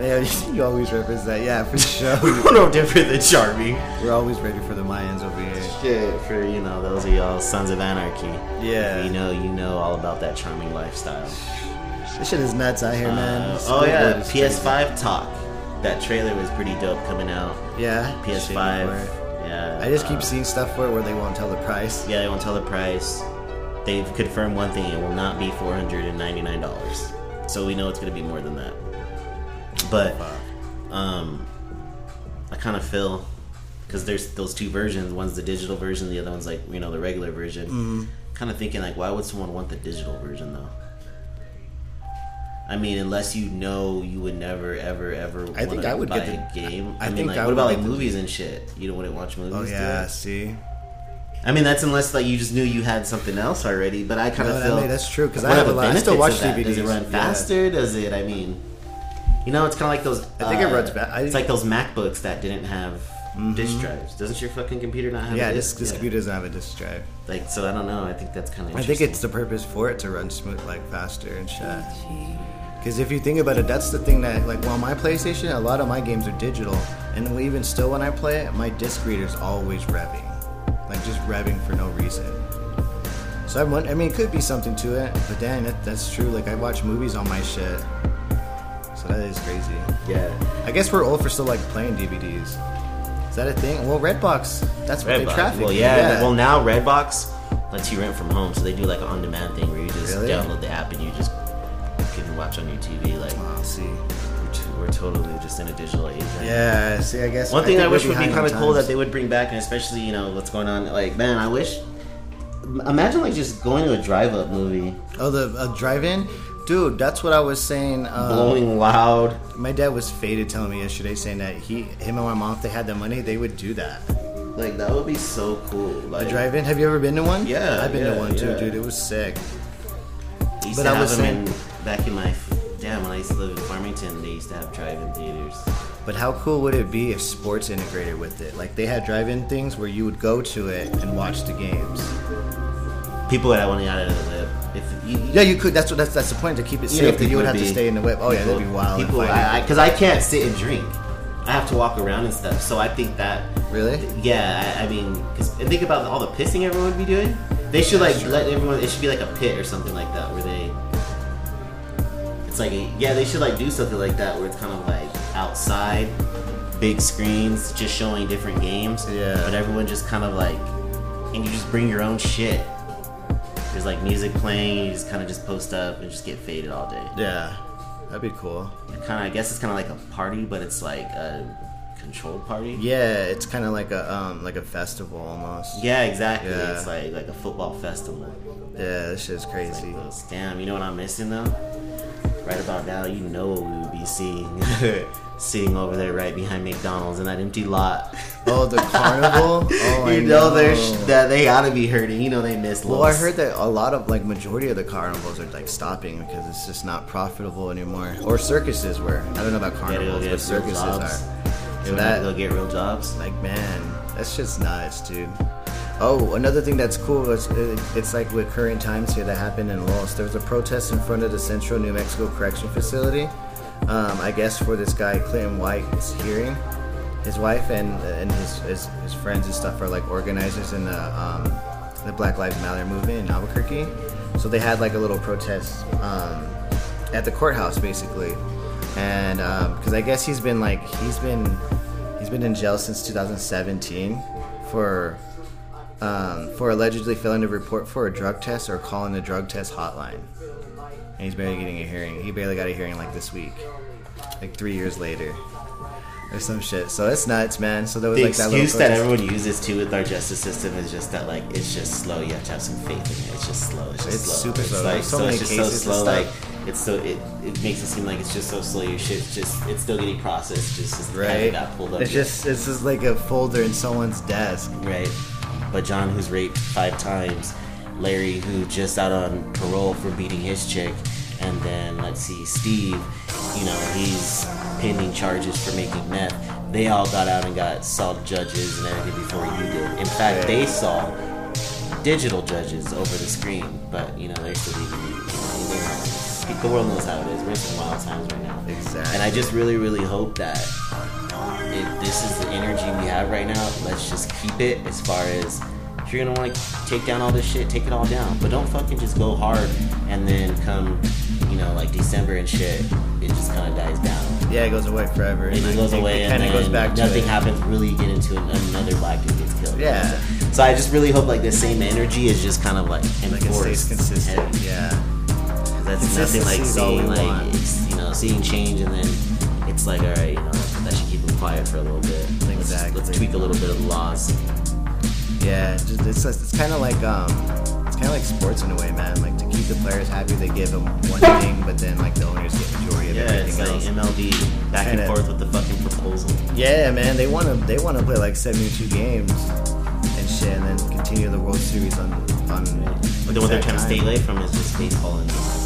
yeah, you always represent yeah for sure we're no different than charming. we're always ready for the mayans over here Shit, for you know, those of y'all sons of anarchy. Yeah. you know, you know all about that charming lifestyle. this shit is nuts out here man Uh, oh yeah, PS5 talk. That trailer was pretty dope coming out. yeah PS5. Shitty for it. Yeah. I just keep uh, seeing stuff for it where they won't tell the price. Yeah, they won't tell the price. They've confirmed one thing: it will not be four hundred and ninety nine dollars. So we know it's gonna be more than that. But um, I kind of feel because there's those two versions. One's the digital version, the other one's like you know the regular version. Mm-hmm. Kind of thinking like, why would someone want the digital version though? I mean, unless you know you would never, ever, ever. I think I would buy get the- a game. I I, mean, think like, I what would about like movies and shit? You don't want to watch movies. Oh yeah, it? see. I mean, that's unless like you just knew you had something else already. But I kind No, of I feel mean, that's true, 'cause I have a lot- I still watch of that? Does it DVDs, run yeah. faster? Does it? I mean, you know, it's kind of like those. I think it uh, runs ba- I- It's like those MacBooks that didn't have disk drives. Doesn't your fucking computer not have? Yeah, a this disk? this Yeah. computer doesn't have a disk drive. Like, so I don't know. I think that's kind of. I think it's the purpose for it to run smooth, like faster and shit. Because if you think about it, that's the thing that, like, well, my PlayStation, a lot of my games are digital, and even still, when I play it, my disc reader's always revving, like just revving for no reason. So I, I mean, it could be something to it, but dang, that, that's true. Like, I watch movies on my shit, so that is crazy. yeah. I guess we're old for still like playing DVDs. Is that a thing? Well, Redbox, that's what they Redbox. traffic. Well, yeah, Well, now Redbox lets you rent from home, so they do like an on-demand thing where you just Really? download the app and you just watch on your TV. Like, Oh, see. we're, t- we're totally just in a digital age. right? Yeah, see, I guess One thing I wish would be kind of cool that they would bring back, and especially you know what's going on. Like, man, I wish. Imagine like just going to a drive-up movie, Oh, the drive-in, dude. That's what I was saying. Uh, blowing loud. My dad was faded telling me yesterday, saying that he, him, and my mom, if they had the money, they would do that. Like that would be so cool. Like A drive-in. Have you ever been to one? Yeah, I've been yeah, to one too, dude. It was sick. But I was them in, back in my damn when I used to live in Farmington. They used to have drive-in theaters. But how cool would it be if sports integrated with it? Like they had drive-in things where you would go to it and watch the games. People that want to out of the if you, Yeah, you could. That's what. That's that's the point to keep it safe. But you would have to stay in the whip. Oh yeah, that'd be wild. People, fighting. I because I, can't sit and drink. I have to walk around and stuff. So I think that really? Yeah, I, I mean, cause, and think about all the pissing everyone would be doing. They should like let everyone. It should be like a pit or something like that, where they. It's like a, yeah, they should like do something like that, where it's kind of like outside, big screens, just showing different games. Yeah. But everyone just kind of like, and you just bring your own shit. There's like music playing. You just kind of just post up and just get faded all day. Yeah, that'd be cool. Kind of, I guess it's kind of like a party, but it's like a controlled party. Yeah, it's kind of like a um like a festival almost. Yeah, exactly. Yeah. It's like like a football festival. Yeah, this shit's crazy. Like. Damn, you know what I'm missing though? Right about now, you know what we would be seeing. Sitting over there right behind McDonald's in that empty lot. Oh, the carnival. Oh, I you know, know. they're that they gotta be hurting. You know they miss. Well, I heard that a lot of like majority of the carnivals are like stopping because it's just not profitable anymore. Or circuses were. I don't know about carnivals, but circuses are. So have to get real jobs. like, man, that's just nuts, dude. Oh, another thing that's cool is it's like with current times here that happened in Los. There was a protest in front of the Central New Mexico Correction Facility. Um, I guess for this guy Clinton White's hearing. His wife and and his, his his friends and stuff are like organizers in the um, the Black Lives Matter movement in Albuquerque. So they had like a little protest um, at the courthouse basically, and because I guess he's been like he's been he's been in jail since 2017 for um, for allegedly failing to report for a drug test or calling the drug test hotline. And he's barely getting a hearing. He barely got a hearing like this week, like three years later, or some shit. So it's nuts, man. So there was The like that little excuse that protest. everyone uses too with our justice system is just that like it's just slow. You have to have some faith in it. It's just slow. It's just It's slow. super slow. like so so, many it's just so slow. Like it's so it, it makes it seem like it's just so slow. Your shit's just it's still getting processed. Just, just right? haven't got pulled up. It's yet. just it's just like a folder in someone's desk. right. But John, who's raped five times, Larry, who just out on parole for beating his chick, and then let's see, Steve, you know, he's pending charges for making meth. They all got out and got saw judges and everything before you did. In fact, they saw digital judges over the screen, but you know they're still leaving. The world knows how it is. We're in some wild times right now. Exactly. And I just really, really hope that if this is the energy we have right now, let's just keep it as far as if you're gonna want to take down all this shit, take it all down. But don't fucking just go hard and then come, you know, like December and shit, it just kind of dies down. Yeah, it goes away forever. It and just goes away It and kind of then goes back to nothing happens. Really get into an, another black dude gets killed. Yeah. So I just really hope like the same energy is just kind of like Like it stays consistent. heavy. Yeah. That's nothing like Consistency is all seeing like you know seeing change and then it's like all right you know that should keep them quiet for a little bit. Let's, just- let's tweak a little bit of the laws. Yeah, just, it's it's kind of like um, it's kind of like sports in a way, man. Like to keep the players happy, they give them one thing, but then like the owners get majority of Yeah, it's like else. MLB back and Kinda- forth with the fucking proposal. Yeah, man, they want to they want to play like seventy two games and shit, and then continue the World Series on on. But then what they're trying to stay time. away from is just baseball the fall,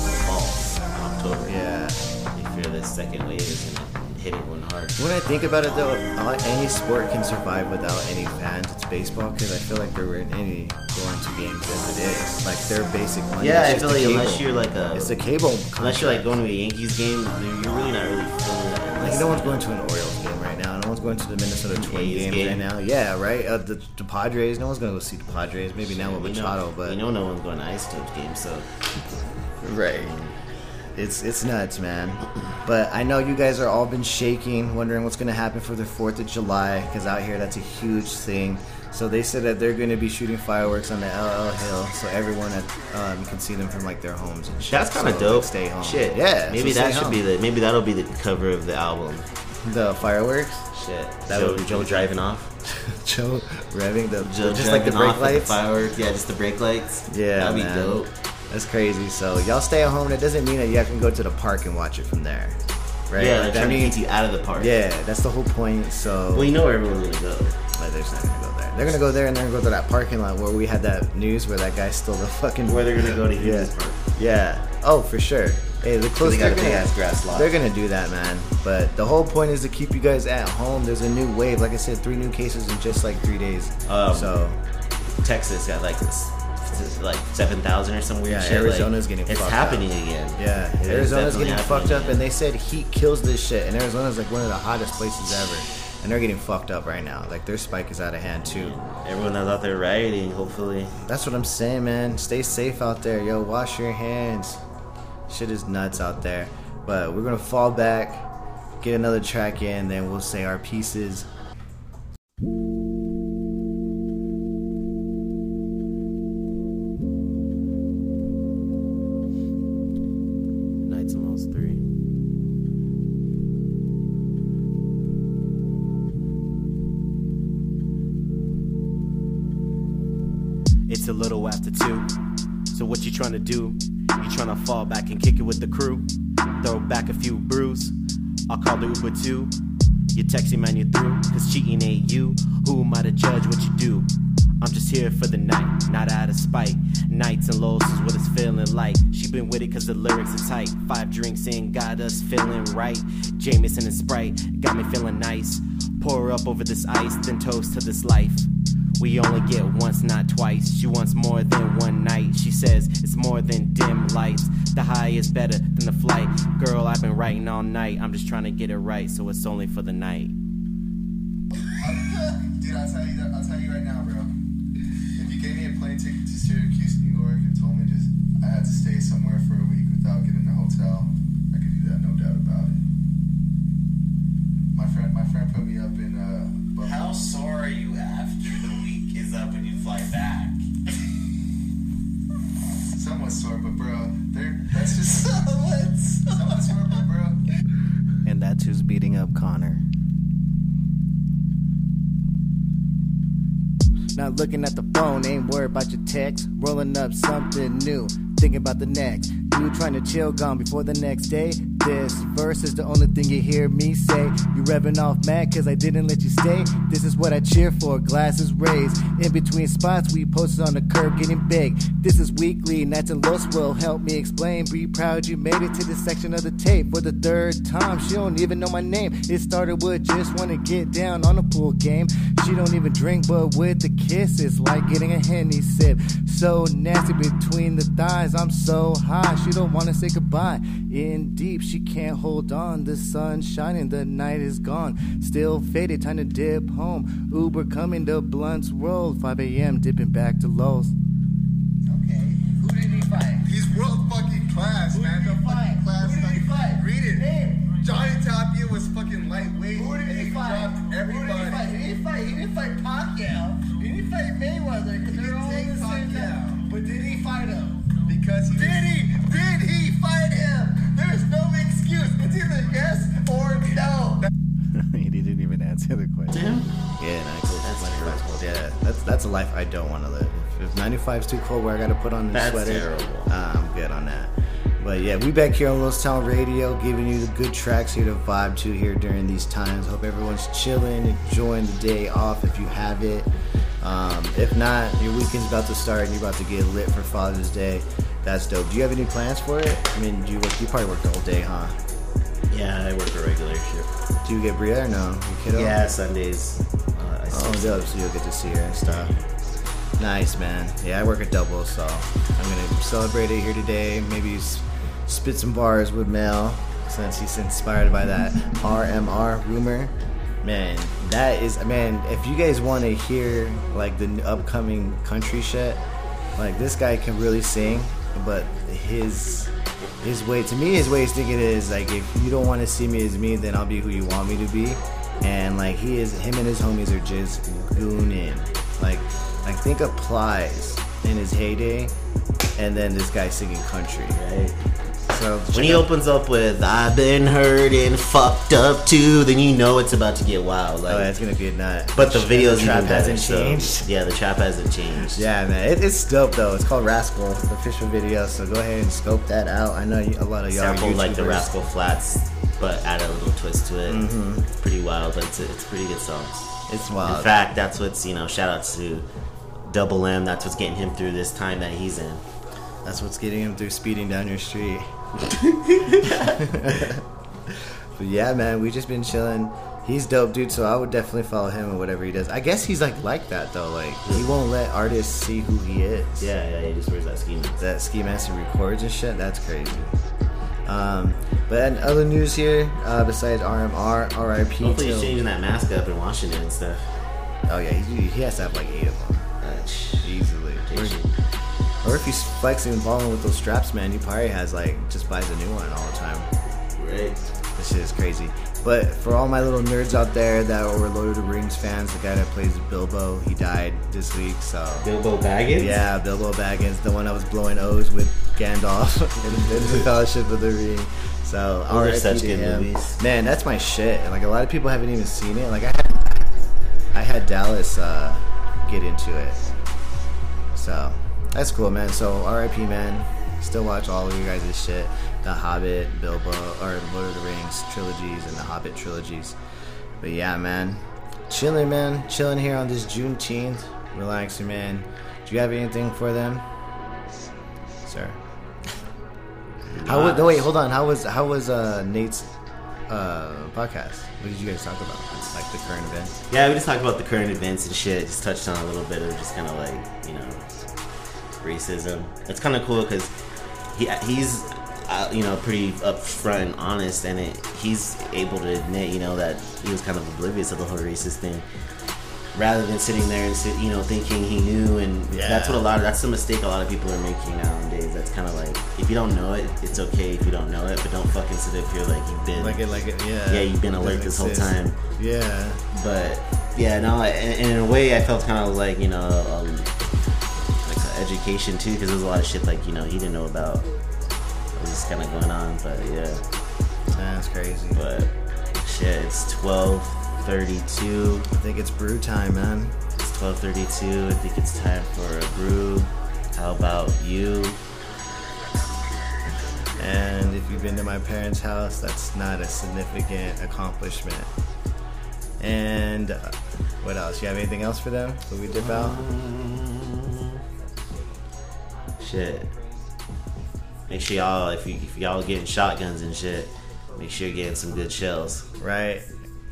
October. Yeah. They fear the second wave is gonna hit everyone hard. When I think about it though, any sport can survive without any fans. It's baseball because I feel like there weren't any going to games as it is. Like their basic money. Yeah, I feel like unless you're like a it's the cable. unless you're like going to a Yankees game, you're really not really feeling that. Like no one's going to an Orioles game right now. No one's going to the Minnesota Twins A's games game. right now. Yeah, right. Uh, the, the Padres. No one's going to go see the Padres. Maybe now with You know- Machado, but you know no one's going to Ice Stones game, so right. It's it's nuts, man. But I know you guys are all been shaking, wondering what's going to happen for the Fourth of July, because out here that's a huge thing. So they said that they're going to be shooting fireworks on the LL Hill, so everyone at, um, can see them from like their homes and shit. that's kind of So, dope. like, stay home. Shit, Yeah. Maybe so that should home. be the maybe that'll be the cover of the album. the fireworks. Shit, That Joe, would be Joe driving off. Joe revving the Joe just like the brake lights. the fireworks. Yeah, just the brake lights. Yeah, that'd be man. dope. That's crazy. So y'all stay at home. That doesn't mean that you have to go to the park and watch it from there, right? Yeah, Like, they're that means you out of the park. yeah, that's the whole point. So Well, you know where everyone's gonna go. like, they're just not gonna go there. They're gonna go there and they're gonna go to that parking lot where we had that news where that guy stole the fucking. Where they're gonna go to yeah, Park. yeah. Oh, for sure. Hey, the close. They got they're a big ass grass lot. They're gonna do that, man. But the whole point is to keep you guys at home. There's a new wave. Like I said, three new cases in just like three days. Um, so Texas got like this, like seven thousand or some weird Yeah, shit. Arizona's like, getting It's happening up. again. Yeah, It is Arizona's getting fucked up, again. and they said heat kills this shit. And Arizona's like one of the hottest places ever, and they're getting fucked up right now. Like their spike is out of hand too. Everyone that's out there rioting, hopefully. That's what I'm saying, man. Stay safe out there, yo. Wash your hands. Shit is nuts out there. But we're gonna fall back, get another track in, then we'll say our pieces. Trying to do? You trying to fall back and kick it with the crew? Throw back a few brews. I'll call the Uber too. You texting man, you through. Cause cheating ain't you. Who am I to judge what you do? I'm just here for the night, not out of spite. Nights and lows is what it's feeling like. She been with it cause the lyrics are tight. Five drinks in, got us feeling right. Jameson and Sprite got me feeling nice. Pour up over this ice, then toast to this life. We only get once, not twice. She wants more than one night. She says it's more than dim lights. The high is better than the flight. Girl, I've been writing all night. I'm just trying to get it right, so it's only for the night. Dude, I'll tell you that. I'll tell you right now, bro. If you gave me a plane ticket to Syracuse, New York, and told me just I had to stay somewhere for a week without getting a hotel, I could do that, no doubt about it. My friend, my friend put me up in uh. Buffalo. How sore are you fly back? Somewhat sore, but bro, they're that's just somewhat somewhat sore, but bro. And that's who's beating up Connor. Not looking at the phone, ain't worried about your text. Rolling up something new, thinking about the next. You trying to chill, gone before the next day. This verse is the only thing you hear me say. You revving off mad cause I didn't let you stay. This is what I cheer for, glasses raised. In between spots, we posted on the curb getting big. This is weekly, Nats and Los will help me explain. Be proud you made it to this section of the tape for the third time. She don't even know my name. It started with just wanna get down on a pool game. She don't even drink, but with the kiss, it's like getting a henny sip. So nasty between the thighs, I'm so high. She don't wanna say goodbye. In deep, she can't hold on. The sun's shining, the night is gone. Still faded, time to dip home. Uber coming, the blunts rolled. 5 a.m. dipping back to Lowe's. Okay. Who did he fight? He's world fucking class, Who man. did he The fight? fucking class. Who did he fight? Read it. Name. Johnny Tapia was fucking lightweight. Who did and he fight? dropped Who did he everybody. fight? He didn't fight. He didn't fight Pacquiao. He didn't fight Mayweather because He they're didn't all take the same Pacquiao. But did he fight him? Because he? Didn't even answer the question. Yeah, nice. That's That's terrible. Yeah, that's that's a life I don't want to live. If, if 95 is too cold, where I got to put on the That's sweater, terrible. uh, I'm good on that. But yeah, we back here on Los Town Radio, giving you the good tracks here to vibe to here during these times. Hope everyone's chilling, enjoying the day off if you have it. Um, if not, your weekend's about to start and you're about to get lit for Father's Day. That's dope. Do you have any plans for it? I mean, you work, you probably work the whole day, huh? Yeah, I work a regular shift. Do you get Bria or no? Your kiddo? Yeah, Sundays. Uh, I Oh, dope. So you'll get to see her and stuff. Nice, man. Yeah, I work a double, so I'm gonna celebrate it here today. Maybe spit some bars with Mel since he's inspired by that RMR rumor. Man, that is man. If you guys want to hear like the upcoming country shit, like this guy can really sing, but his his way to me his way of thinking is like if you don't want to see me as me, then I'll be who you want me to be. And like he is, him and his homies are just gooning. Like I think applies in his heyday, and then this guy singing country. Right. When he opens up with "I've been hurt and fucked up too," then you know it's about to get wild. Like, oh, that's gonna be a nut. but the video's trap even better. hasn't so- changed. yeah, the trap hasn't changed. Yeah, man, it, it's dope though. It's called Rascal, the official video. So go ahead and scope that out. I know a lot of y'all sample like the Rascal Flatts, but add a little twist to it. Mm-hmm. It's pretty wild, but it's it's a pretty good song. It's wild. In fact, that's what's you know. Shout out to Double M. That's what's getting him through this time that he's in. That's what's getting him through speeding down your street. But yeah, man, we just been chilling. He's dope, dude. So I would definitely follow him and whatever he does. I guess he's like like that though. Like he won't let artists see who he is. Yeah, yeah. He just wears that ski mask. that ski mask and records and shit. That's crazy. Um, but in other news here, uh, besides RMR, RIP. Hopefully, he's changing that mask up in Washington and stuff. Oh yeah, he, he has to have like eight of them Uh, easily. Or if he's flexing and balling with those straps, man, he probably has like just buys a new one all the time. Right. This shit is crazy. But for all my little nerds out there that were Lord of the Rings fans, the guy that plays Bilbo, he died this week. So Bilbo Baggins. yeah, Bilbo Baggins, the one that was blowing O's with Gandalf in, in the Fellowship of the Ring. So Those are such good him. movies. Man, that's my shit. And like a lot of people haven't even seen it. Like I had, I had Dallas uh, get into it. So that's cool, man. So R.I.P. man. Still watch all of you guys' shit. The Hobbit, Bilbo, or Lord of the Rings trilogies and the Hobbit trilogies. But yeah, man. Chilling, man. Chilling here on this Juneteenth. Relaxing, man. Do you have anything for them? Sir. How was, no, wait, hold on. How was how was uh, Nate's uh, podcast? What did you guys talk about? Like the current events? Yeah, we just talked about the current events and shit. Just touched on a little bit of just kind of like you know racism. It's kind of cool because he he's uh, you know pretty upfront and honest, and it, he's able to admit you know that he was kind of oblivious of the whole racist thing. Rather than sitting there and sit, you know, thinking he knew, and Yeah. that's what a lot of that's the mistake a lot of people are making nowadays. That's kind of like if you don't know it, it's okay if you don't know it, but don't fucking sit and feel like you've been Like it, like it, yeah. Yeah, you've been alert this whole time. Yeah. but yeah, no, and, and in a way, I felt kind of like you know, um, education too, because there's a lot of shit like you know he didn't know about. What was kind of going on, but yeah, That's crazy. but shit, it's twelve thirty-two. I think it's brew time, man. It's twelve thirty-two. I think it's time for a brew. How about you? And if you've been to my parents' house, that's not a significant accomplishment. And uh, what else? You have anything else for them? Will we dip out? Shit. Make sure y'all, if, you, if y'all getting shotguns and shit, make sure you're getting some good shells. Right.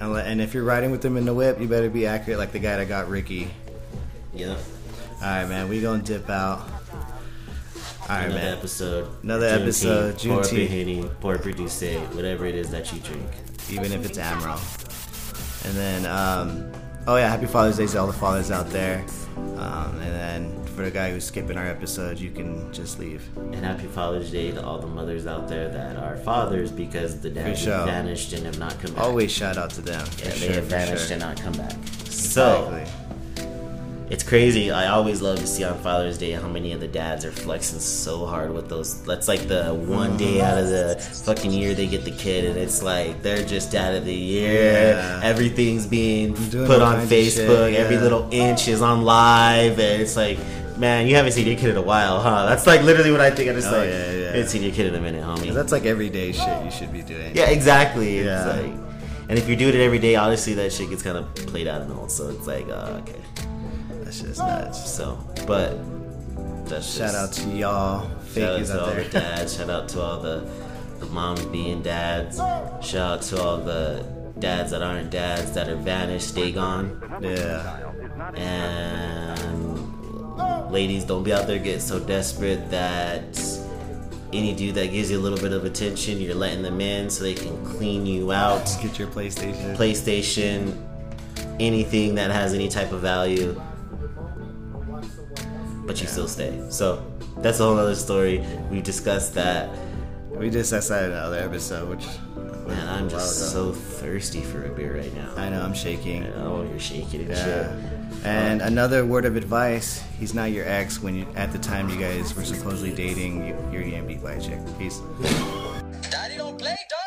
And if you're riding with them in the whip, you better be accurate, like the guy that got Ricky. Yep. All right, man. We gonna dip out. All right, Another man. episode. Another episode, Pour up your Juneteenth. Henny, your Douce, whatever it is that you drink. even if it's Amro. And then, um, oh yeah, happy Father's Day to all the fathers out there. Um, and then for the guy who's skipping our episode, you can just leave. And happy Father's Day to all the mothers out there that are fathers because the dads have vanished and have not come back. Always shout out to them. Yeah, they sure, have vanished sure. and not come back. So, Exactly. it's crazy. I always love to see on Father's Day how many of the dads are flexing so hard with those. That's like the one day mm-hmm. out of the fucking year they get the kid, and it's like they're just dad of the year. Yeah. Everything's being put on of shit, Facebook. Every little inch is on live, and it's like. Man, you haven't seen your kid in a while, huh? That's like literally what I think. I'm just Oh, like, yeah, yeah. haven't seen your kid in a minute, homie. That's like everyday shit you should be doing. Yeah, exactly. It's Yeah. like, and if you're doing it every day, obviously that shit gets kind of played out and all. So it's like, uh, okay. That's just nuts. So, but that's Shout out to y'all shout out out all there. the dads. shout out to all the the moms being dads. Shout out to all the dads that aren't dads that are vanished, stay gone, yeah. and ladies, don't be out there getting so desperate that. Any dude that gives you a little bit of attention, you're letting them in so they can clean you out. Get your PlayStation. PlayStation, anything that has any type of value, but you still stay. So that's a whole other story. We discussed that. We just that's that in another episode, which Man, I'm just so thirsty for a beer right now. I know I'm shaking. Oh, you're shaking and Yeah. shit. And another word of advice: he's not your ex when you, at the time you guys were supposedly dating. You, you're gonna be by chick. Peace. Daddy don't play, dog.